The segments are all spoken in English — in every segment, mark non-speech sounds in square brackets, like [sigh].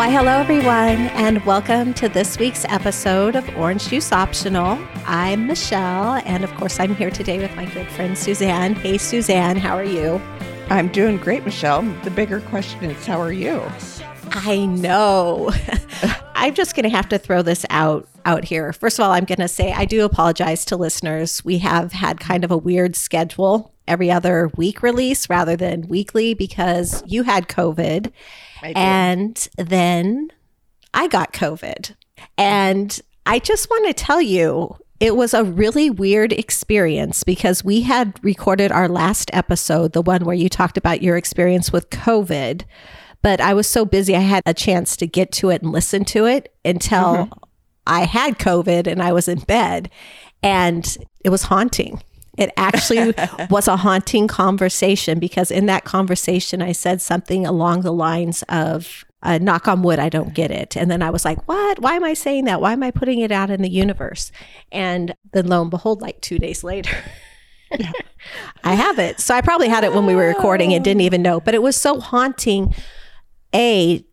Why, hello, everyone, and welcome to this week's episode of Orange Juice Optional. I'm Michelle, and of course, I'm here today with my good friend Suzanne. Hey, Suzanne, how are you? I'm doing great, Michelle. The bigger question is, how are you? I know. [laughs] I'm just going to have to throw this out out here. First of all, I'm going to say I do apologize to listeners. We have had kind of a weird schedule, every other week release rather than weekly because you had COVID and then I got COVID. And I just want to tell you, it was a really weird experience because we had recorded our last episode, the one where you talked about your experience with COVID. But I was so busy, I had a chance to get to it and listen to it until mm-hmm. I had COVID and I was in bed. And it was haunting. It actually [laughs] was a haunting conversation because in that conversation, I said something along the lines of, uh, knock on wood, I don't get it. And then I was like, what? Why am I saying that? Why am I putting it out in the universe? And then lo and behold, like two days later, [laughs] I have it. So I probably had it when we were recording and didn't even know, but it was so haunting. A,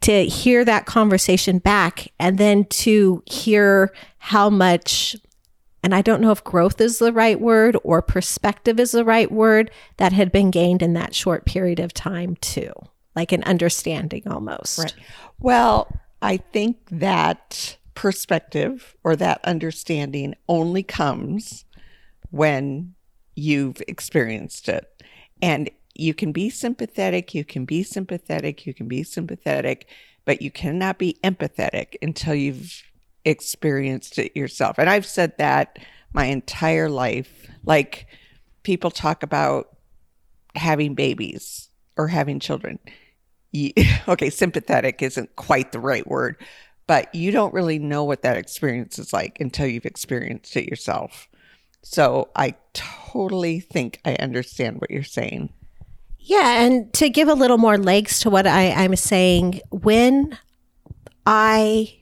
to hear that conversation back and then to hear how much and I don't know if growth is the right word or perspective is the right word that had been gained in that short period of time, too, like an understanding almost. Right. Well, I think that perspective or that understanding only comes when you've experienced it. And you can be sympathetic, you can be sympathetic, you can be sympathetic, but you cannot be empathetic until you've experienced it yourself. And I've said that my entire life. Like people talk about having babies or having children. [laughs] okay, sympathetic isn't quite the right word, but you don't really know what that experience is like until you've experienced it yourself. So I totally think I understand what you're saying. Yeah, and to give a little more legs to what I, I'm saying, when I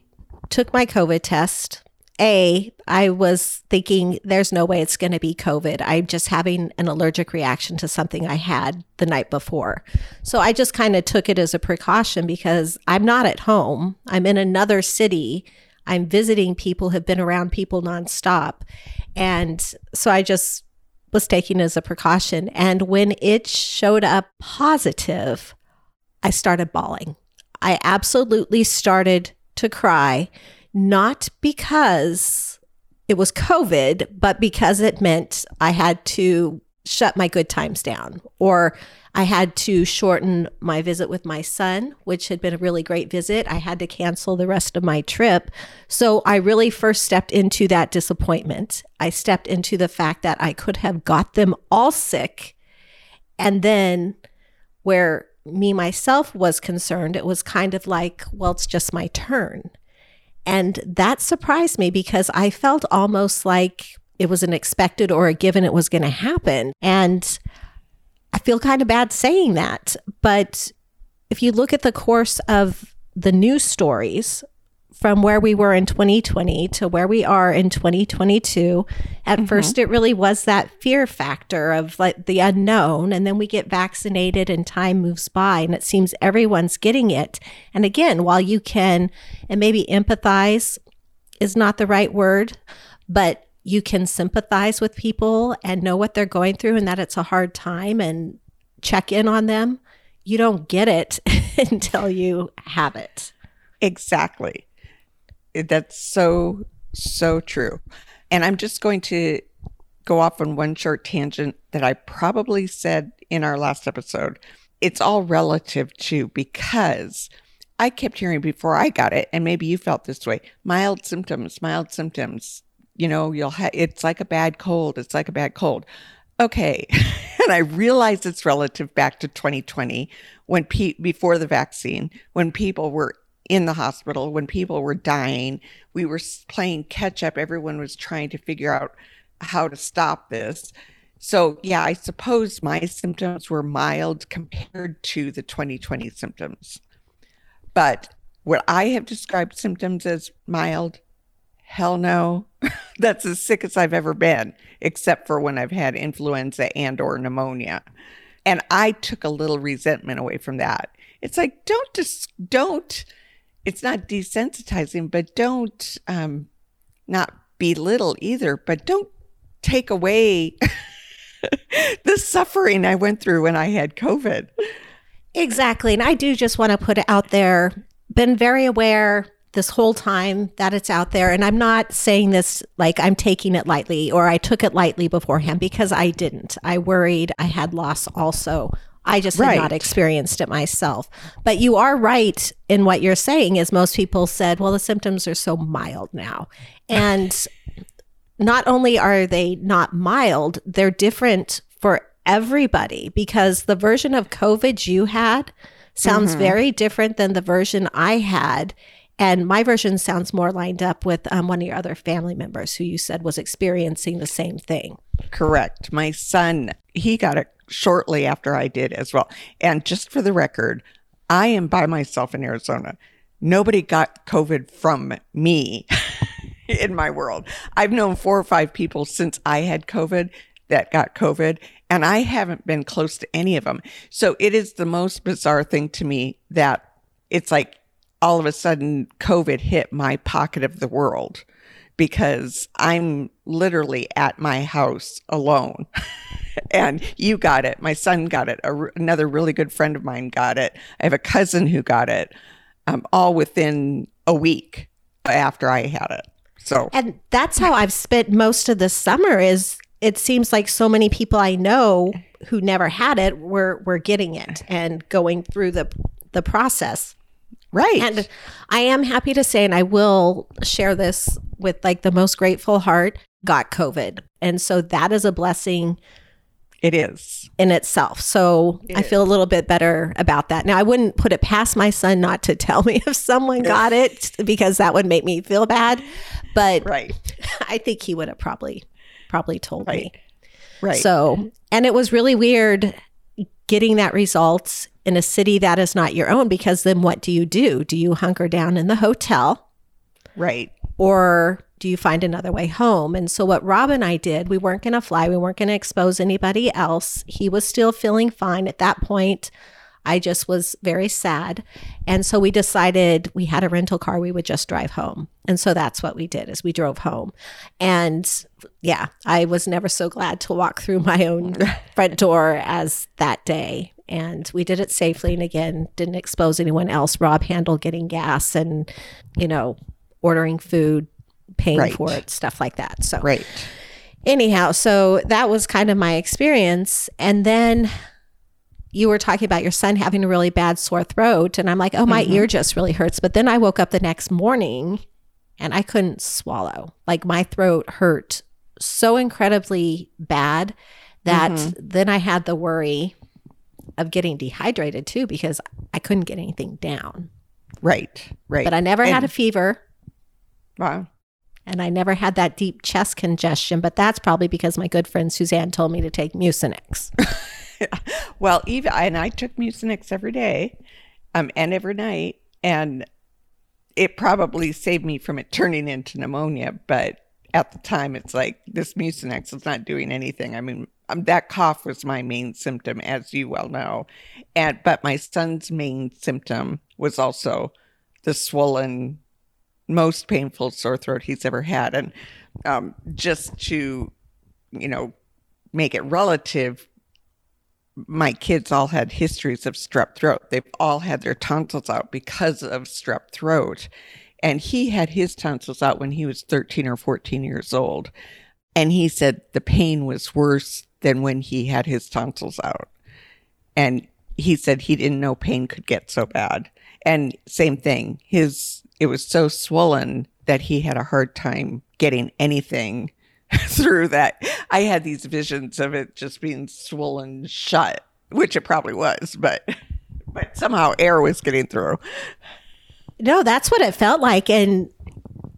took my COVID test. A, I was thinking there's no way it's going to be COVID. I'm just having an allergic reaction to something I had the night before. So I just kind of took it as a precaution because I'm not at home. I'm in another city. I'm visiting people, have been around people nonstop. And so I just was taking as a precaution. And when it showed up positive, I started bawling. I absolutely started to cry, not because it was COVID, but because it meant I had to shut my good times down or I had to shorten my visit with my son, which had been a really great visit. I had to cancel the rest of my trip. So I really first stepped into that disappointment. I stepped into the fact that I could have got them all sick. And then where me myself was concerned, it was kind of like, well, it's just my turn. And that surprised me because I felt almost like it was an expected or a given it was going to happen. And I feel kind of bad saying that. But if you look at the course of the news stories from where we were in 2020 to where we are in 2022 at mm-hmm. first it really was that fear factor of like the unknown and then we get vaccinated and time moves by and it seems everyone's getting it. And again while you can and maybe empathize is not the right word but you can sympathize with people and know what they're going through and that it's a hard time and check in on them you don't get it [laughs] until you have it. Exactly that's so, so true. And I'm just going to go off on one short tangent that I probably said in our last episode. It's all relative to because I kept hearing before I got it, and maybe you felt this way mild symptoms, mild symptoms. You know, you'll have it's like a bad cold. It's like a bad cold. Okay. [laughs] and I realize it's relative back to 2020 when pe- before the vaccine, when people were in the hospital when people were dying. We were playing catch up. Everyone was trying to figure out how to stop this. So, yeah, I suppose my symptoms were mild compared to the 2020 symptoms. But what I have described symptoms as mild, hell no. [laughs] That's as sick as I've ever been, except for when I've had influenza and or pneumonia. And I took a little resentment away from that. It's like don't just don't it's not desensitizing, but don't um, not belittle either, but don't take away [laughs] the suffering I went through when I had COVID. Exactly. And I do just want to put it out there, been very aware this whole time that it's out there. And I'm not saying this like I'm taking it lightly or I took it lightly beforehand because I didn't. I worried I had loss also. I just Right. had not experienced it myself. But you are right in what you're saying, is most people said, well, the symptoms are so mild now. And [laughs] not only are they not mild, they're different for everybody because the version of COVID you had sounds very different than the version I had. And my version sounds more lined up with um, one of your other family members who you said was experiencing the same thing. Correct. My son, he got it shortly after I did as well. And just for the record, I am by myself in Arizona. Nobody got COVID from me [laughs] in my world. I've known four or five people since I had COVID that got COVID, and I haven't been close to any of them. So it is the most bizarre thing to me that it's like all of a sudden COVID hit my pocket of the world because I'm literally at my house alone. [laughs] and you got it. My son got it. A another really good friend of mine got it. I have a cousin who got it, um, all within a week after I had it. So, And that's how I've spent most of the summer is it seems like so many people I know who never had it were were getting it and going through the the process. Right. And I am happy to say, and I will share this with like the most grateful heart, got COVID. And so that is a blessing it is. in itself. So I feel a little bit better about that. Now, I wouldn't put it past my son not to tell me [laughs] if someone got it because that would make me feel bad. But Right. [laughs] I think he would have probably probably told me. Right. Right. So, and it was really weird getting that result in a city that is not your own because then what do you do? Do you hunker down in the hotel right. or do you find another way home? And so, what Rob and I did, we weren't going to fly, we weren't going to expose anybody else. He was still feeling fine at that point. I just was very sad. And so we decided we had a rental car, we would just drive home. And so that's what we did is we drove home. And yeah, I was never so glad to walk through my own [laughs] front door as that day. And we did it safely and again, didn't expose anyone else. Rob handled getting gas and, you know, ordering food, paying Right. for it, stuff like that. So Right. anyhow, so that was kind of my experience. And then you were talking about your son having a really bad sore throat. And I'm like, oh, my mm-hmm. ear just really hurts. But then I woke up the next morning and I couldn't swallow. Like my throat hurt so incredibly bad that mm-hmm. then I had the worry of getting dehydrated too because I couldn't get anything down. Right. Right. But I never had a fever. Wow. And I never had that deep chest congestion, but that's probably because my good friend Suzanne told me to take Mucinex. [laughs] Well, even and I took Mucinex every day, um, and every night, and it probably saved me from it turning into pneumonia. But at the time, it's like this Mucinex is not doing anything. I mean, um, that cough was my main symptom, as you well know, and but my son's main symptom was also the swollen, most painful sore throat he's ever had, and um, just to, you know, make it relative my kids all had histories of strep throat. They've all had their tonsils out because of strep throat. And he had his tonsils out when he was 13 or 14 years old. And he said the pain was worse than when he had his tonsils out. And he said he didn't know pain could get so bad. And same thing, his it was so swollen that he had a hard time getting anything [laughs] through that. I had these visions of it just being swollen shut, which it probably was, but but somehow air was getting through. No, that's what it felt like. And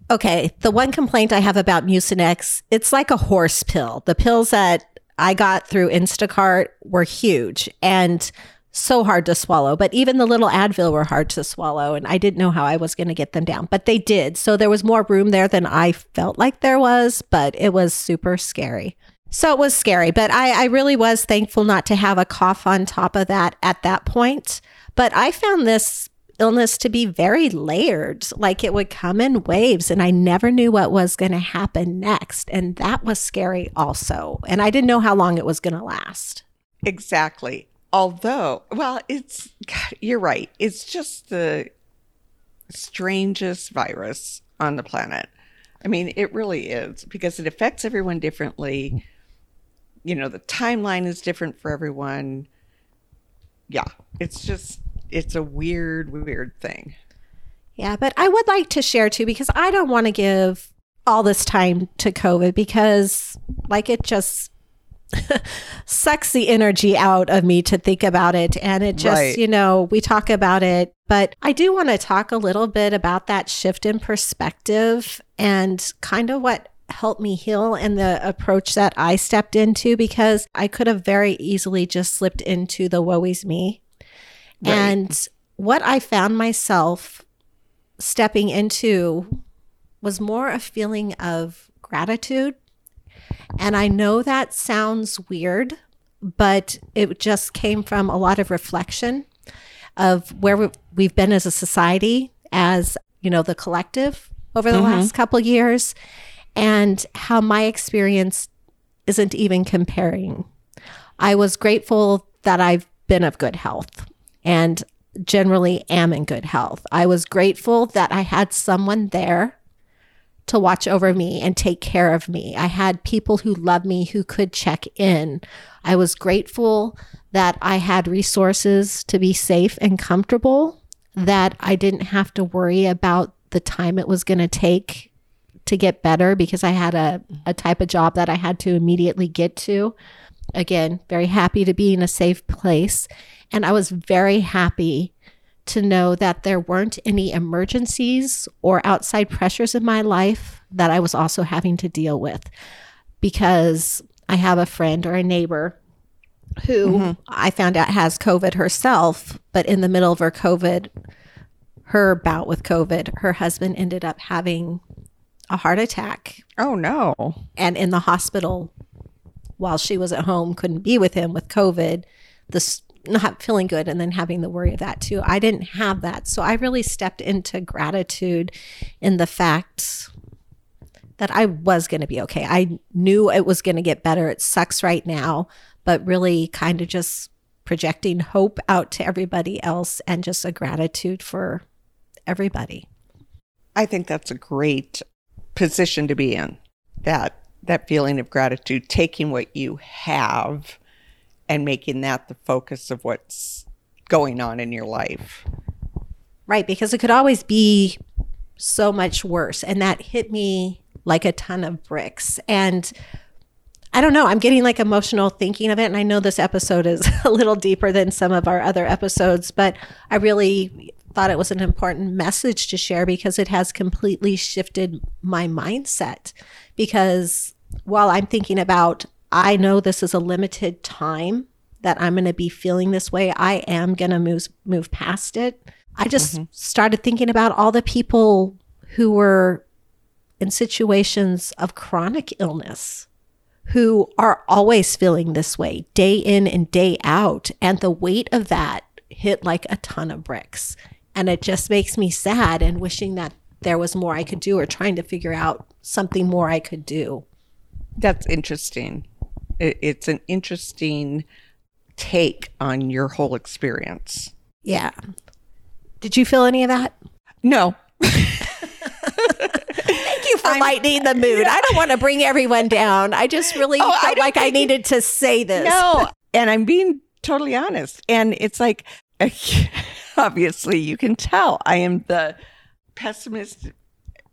okay, the one complaint I have about Mucinex, it's like a horse pill. The pills that I got through Instacart were huge and so hard to swallow. But even the little Advil were hard to swallow. And I didn't know how I was going to get them down, but they did. So there was more room there than I felt like there was, but it was super scary. So it was scary, but I, I really was thankful not to have a cough on top of that at that point. But I found this illness to be very layered, like it would come in waves, and I never knew what was going to happen next. And that was scary also. And I didn't know how long it was going to last. Exactly. Although, well, it's, you're right. It's just the strangest virus on the planet. I mean, it really is because it affects everyone differently. You know, the timeline is different for everyone. Yeah, it's just, it's a weird, weird thing. Yeah, but I would like to share too because I don't want to give all this time to COVID because, like, it just [laughs] sucks the energy out of me to think about it. And it just, Right. you know, we talk about it, but I do want to talk a little bit about that shift in perspective and kind of what helped me heal and the approach that I stepped into because I could have very easily just slipped into the woe is me. Right. And what I found myself stepping into was more a feeling of gratitude. And I know that sounds weird, but it just came from a lot of reflection of where we- we've been as a society, as you know, the collective over the mm-hmm. last couple years, and how my experience isn't even comparing. I was grateful that I've been of good health and generally am in good health. I was grateful that I had someone there to watch over me and take care of me. I had people who loved me who could check in. I was grateful that I had resources to be safe and comfortable, that I didn't have to worry about the time it was going to take to get better because I had a, a type of job that I had to immediately get to. Again, very happy to be in a safe place. And I was very happy to know that there weren't any emergencies or outside pressures in my life that I was also having to deal with because I have a friend or a neighbor who mm-hmm. I found out has COVID herself, but in the middle of her COVID, her bout with COVID, her husband ended up having a heart attack Oh, no. and in the hospital while she was at home couldn't be with him with covid this not feeling good and then having the worry of that too. I didn't have that. So i really stepped into gratitude in the fact that i was going to be okay. I knew it was going to get better. It sucks right now but really kind of just projecting hope out to everybody else and just a gratitude for everybody. I think that's a great position to be in. That that feeling of gratitude, taking what you have and making that the focus of what's going on in your life. Right, because it could always be so much worse. And that hit me like a ton of bricks. And I don't know, I'm getting like emotional thinking of it. And I know this episode is [laughs] a little deeper than some of our other episodes, but I really thought it was an important message to share because it has completely shifted my mindset. Because while I'm thinking about, I know this is a limited time that I'm going to be feeling this way, I am going to move move past it. I just mm-hmm. started thinking about all the people who were in situations of chronic illness who are always feeling this way day in and day out. And the weight of that hit like a ton of bricks. And it just makes me sad and wishing that there was more I could do or trying to figure out something more I could do. That's interesting. It's an interesting take on your whole experience. Yeah. Did you feel any of that? No, [laughs] Thank you for lightening the mood. I don't want to bring everyone down. I just really Oh, felt don't like I needed to say this. no. And I'm being totally honest. And it's like, [laughs] obviously, you can tell I am the pessimist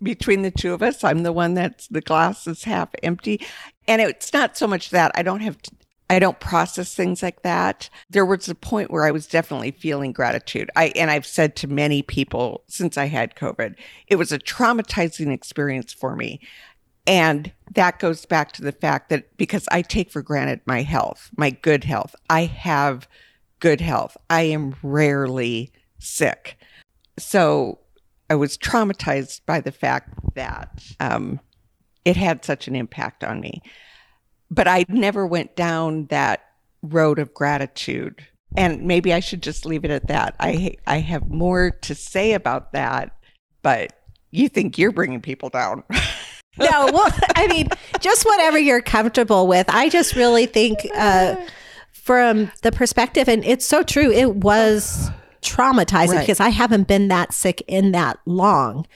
between the two of us. I'm the one that's the glass is half empty. And it's not so much that I don't have to. I don't process things like that. There was a point where I was definitely feeling gratitude. I and I've said to many people since I had COVID, it was a traumatizing experience for me. And that goes back to the fact that because I take for granted my health, my good health, I have good health. I am rarely sick. So I was traumatized by the fact that um, it had such an impact on me. But I never went down that road of gratitude And maybe I should just leave it at that. I I have more to say about that, but you think you're bringing people down. [laughs] no, well, I mean, just whatever you're comfortable with. I just really think uh, from the perspective, and it's so true, it was traumatizing Right. because I haven't been that sick in that long.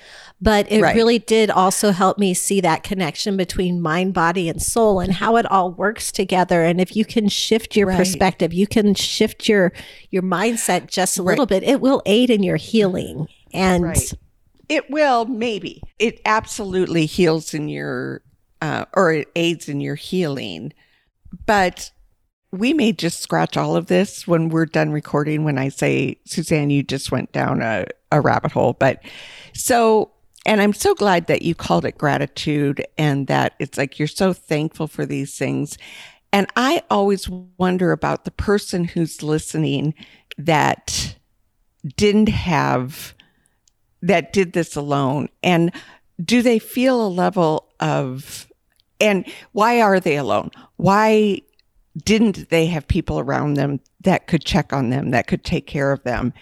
But it Right. really did also help me see that connection between mind, body, and soul and how it all works together. And if you can shift your Right. perspective, you can shift your your mindset just a little bit, it will aid in your healing. And. It will, maybe. It absolutely heals in your, uh, or it aids in your healing. But we may just scratch all of this when we're done recording. When I say, Suzanne, you just went down a, a rabbit hole. But so, and I'm so glad that you called it gratitude and that it's like you're so thankful for these things. And I always wonder about the person who's listening that didn't have that did this alone and do they feel a level of and why are they alone why didn't they have people around them that could check on them that could take care of them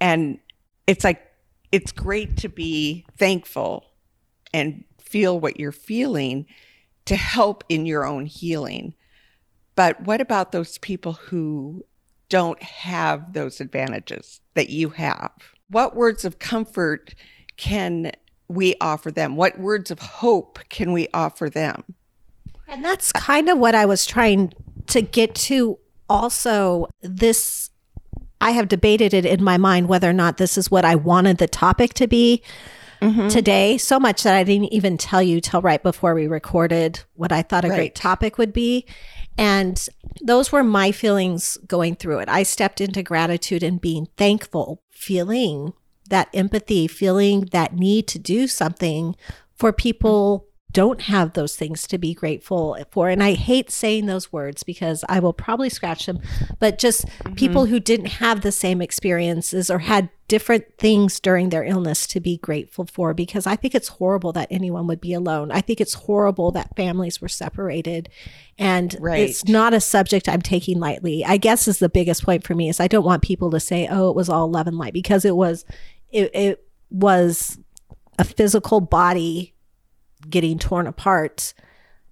and it's like it's great to be thankful and feel what you're feeling to help in your own healing but what about those people who don't have those advantages that you have? What words of comfort can we offer them? What words of hope can we offer them? And that's kind of what I was trying to get to. Also, this, I have debated it in my mind whether or not this is what I wanted the topic to be mm-hmm. today. So much that I didn't even tell you till right before we recorded what I thought a Right. great topic would be. And those were my feelings going through it. I stepped into gratitude and being thankful, feeling that empathy, feeling that need to do something for people don't have those things to be grateful for. And I hate saying those words because I will probably scratch them, but just mm-hmm. people who didn't have the same experiences or had different things during their illness to be grateful for because I think it's horrible that anyone would be alone. I think it's horrible that families were separated and Right. it's not a subject I'm taking lightly. I guess is the biggest point for me is I don't want people to say, "Oh, it was all love and light," because it was it, it was a physical body getting torn apart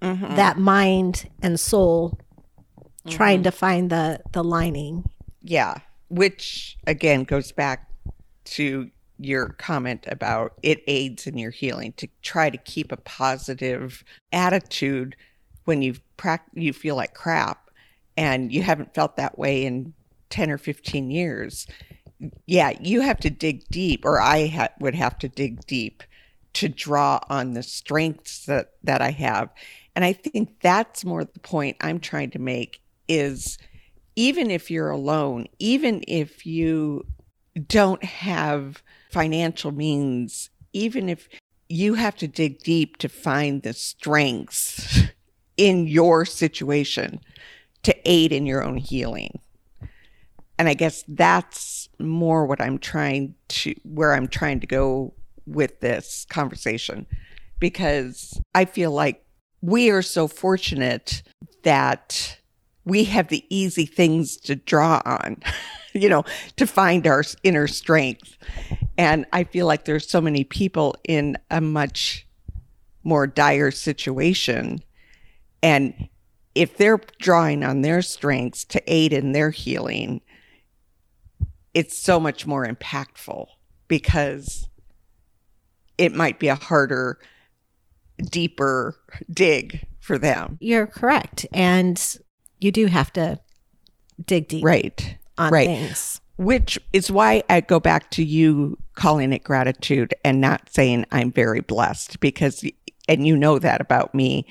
Mm-hmm. that mind and soul trying to find the the lining Yeah, which again goes back to your comment about it aids in your healing to try to keep a positive attitude when you prac- you feel like crap and you haven't felt that way in 10 or 15 years. Yeah, you have to dig deep or I ha- would have to dig deep to draw on the strengths that that I have. And I think that's more the point I'm trying to make is even if you're alone, even if you don't have financial means, even if you have to dig deep to find the strengths in your situation to aid in your own healing. And I guess that's more what I'm trying to, where I'm trying to go with this conversation, because I feel like we are so fortunate that we have the easy things to draw on, [laughs] you know, to find our inner strength. And I feel like there's so many people in a much more dire situation. And if they're drawing on their strengths to aid in their healing, it's so much more impactful because it might be a harder, deeper dig for them. you're correct and you do have to dig deep Right. on right. things Which is why I go back to you calling it gratitude and not saying I'm very blessed because, and you know that about me,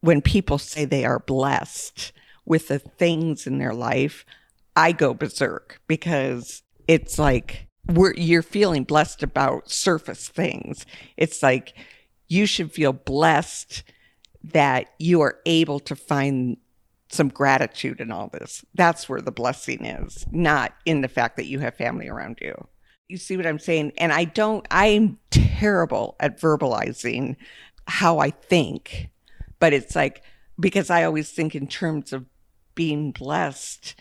when people say they are blessed with the things in their life, I go berserk because it's like we're, you're feeling blessed about surface things. It's like you should feel blessed that you are able to find some gratitude in all this. That's where the blessing is, not in the fact that you have family around you. You see what I'm saying? And I don't, I'm terrible at verbalizing how I think, but it's like, because I always think in terms of being blessed,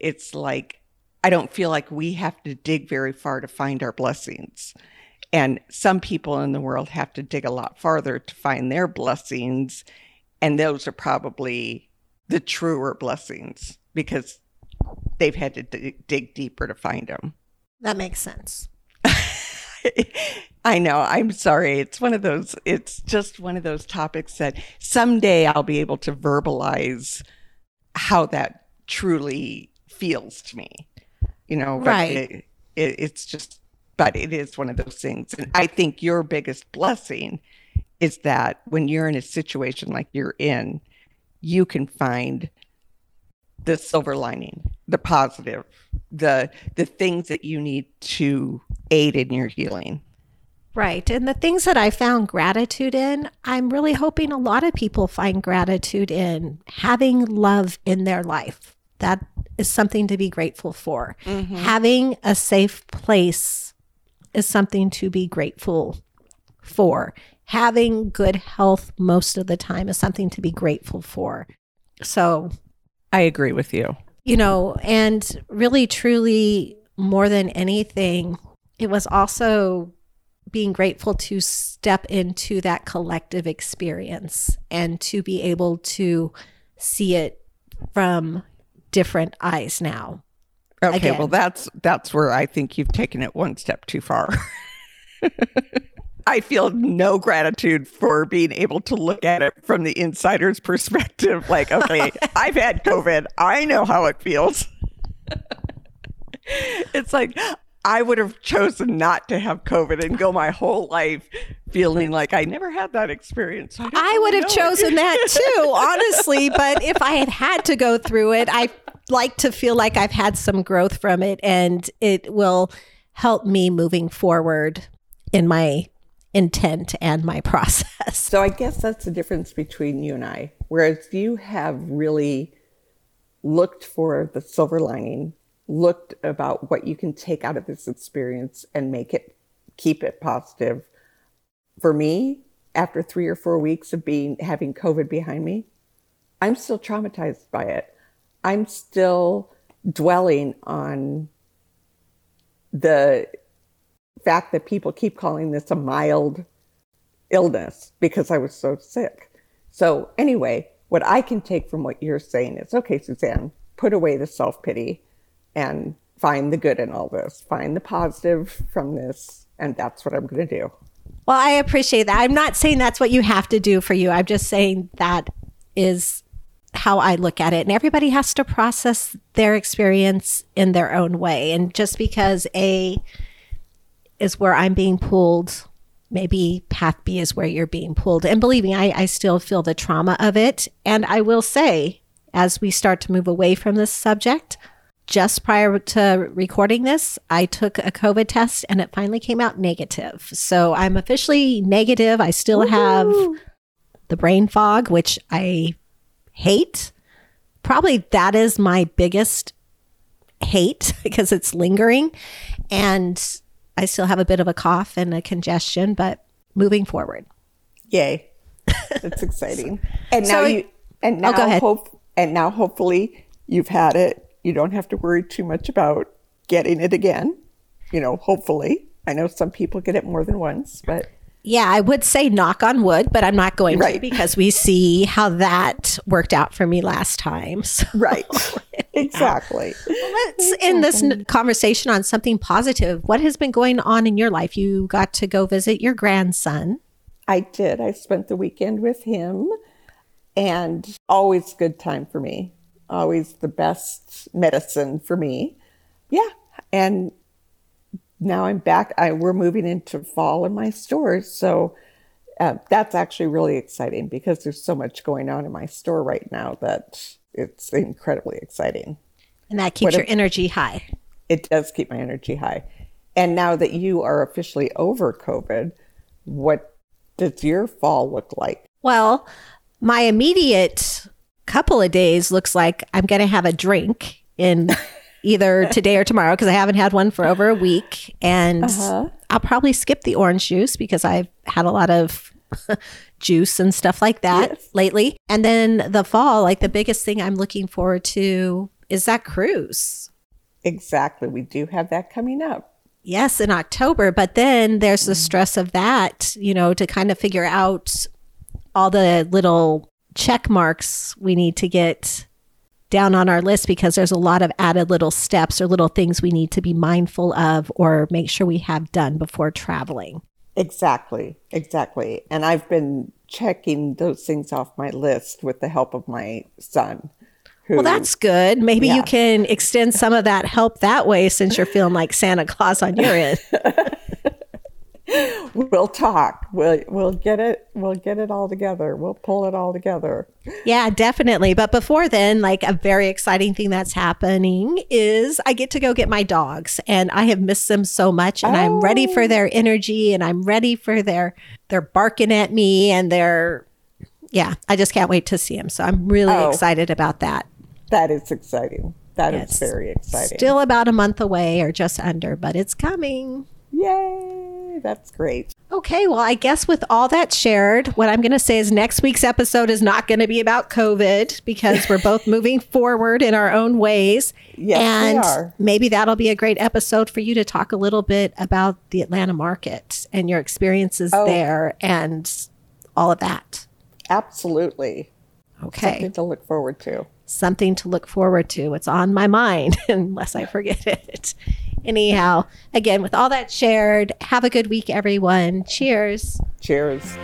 it's like I don't feel like we have to dig very far to find our blessings. And some people in the world have to dig a lot farther to find their blessings. And those are probably the truer blessings because they've had to d- dig deeper to find them. That makes sense. [laughs] I know. I'm sorry. It's one of those, it's just one of those topics that someday I'll be able to verbalize how that truly feels to me. You know, right. It, it, it's just, but it is one of those things. And I think your biggest blessing is that when you're in a situation like you're in, you can find the silver lining, the positive, the the things that you need to aid in your healing. Right. And the things that I found gratitude in, I'm really hoping a lot of people find gratitude in having love in their life. That is something to be grateful for. Mm-hmm. Having a safe place is something to be grateful for. Having good health most of the time is something to be grateful for. So I agree with you. You know, and really, truly, more than anything, it was also being grateful to step into that collective experience and to be able to see it from different eyes now. Okay, Again. well that's that's where I think you've taken it one step too far. [laughs] I feel no gratitude for being able to look at it from the insider's perspective. [laughs] Like, okay, [laughs] I've had COVID. I know how it feels. it's like I would have chosen not to have COVID and go my whole life feeling like I never had that experience. I, I would have chosen that [laughs] too, honestly. But if I had had to go through it, I like to feel like I've had some growth from it and it will help me moving forward in my intent and my process. So I guess that's the difference between you and I. Whereas you have really looked for the silver lining, looked about what you can take out of this experience and make it keep it positive. For me, after three or four weeks of being having COVID behind me, I'm still traumatized by it. I'm still dwelling on the fact that people keep calling this a mild illness because I was so sick. So, anyway, what I can take from what you're saying is okay, Suzanne, put away the self pity and find the good in all this, find the positive from this. And that's what I'm going to do. Well, I appreciate that. I'm not saying that's what you have to do for you. I'm just saying that is how I look at it. And everybody has to process their experience in their own way. And just because A, is where I'm being pulled. Maybe path B is where you're being pulled. And believe me, I, I still feel the trauma of it. And I will say, as we start to move away from this subject, just prior to recording this, I took a COVID test and it finally came out negative. So I'm officially negative. I still Woo-hoo! have the brain fog, which I hate. Probably that is my biggest hate [laughs] because it's lingering. And I still have a bit of a cough and a congestion, but moving forward. Yay. [laughs] That's exciting. and now so you and oh, now oh, hope and now hopefully you've had it. You don't have to worry too much about getting it again. You know, hopefully. I know some people get it more than once, but yeah, I would say knock on wood, but I'm not going right. to because we see how that worked out for me last time. [laughs] So, right. [laughs] exactly. Well, let's exactly. end this conversation on something positive. What has been going on in your life? You got to go visit your grandson. I did. I spent the weekend with him and always good time for me. Always the best medicine for me. Yeah. And now I'm back. I, we're moving into fall in my stores. So uh, that's actually really exciting because there's so much going on in my store right now that it's incredibly exciting. And that keeps what your if, energy high. It does keep my energy high. And now that you are officially over COVID, what does your fall look like? Well, my immediate couple of days looks like I'm going to have a drink in [laughs] either today or tomorrow because I haven't had one for over a week. And uh-huh. I'll probably skip the orange juice because I've had a lot of [laughs] juice and stuff like that yes. lately. And then the fall, like the biggest thing I'm looking forward to is that cruise. Exactly. We do have that coming up. Yes, in October. But then there's the stress of that, you know, to kind of figure out all the little check marks we need to get down on our list because there's a lot of added little steps or little things we need to be mindful of or make sure we have done before traveling. Exactly. Exactly. And I've been checking those things off my list with the help of my son. Who, Well, that's good. Maybe you can extend some of that help that way since you're feeling like Santa Claus on your end. [laughs] we'll talk. We'll we'll get it. We'll get it all together. We'll pull it all together. Yeah, definitely. But before then, like a very exciting thing that's happening is I get to go get my dogs and I have missed them so much and I'm ready for oh. their energy and I'm ready for their they're barking at me and they're yeah, I just can't wait to see them. So I'm really Oh. excited about that. That is exciting. That is very exciting. Still about a month away or just under, but it's coming. Yay! That's great. Okay, well, I guess with all that shared, what I'm going to say is next week's episode is not going to be about COVID because we're both [laughs] moving forward in our own ways. Yes, we and are. maybe that'll be a great episode for you to talk a little bit about the Atlanta market and your experiences Oh. there and all of that. Absolutely. Okay, Something to look forward to. Something to look forward to. It's on my mind [laughs] unless I forget it. Anyhow, again, with all that shared, have a good week, everyone. Cheers. Cheers.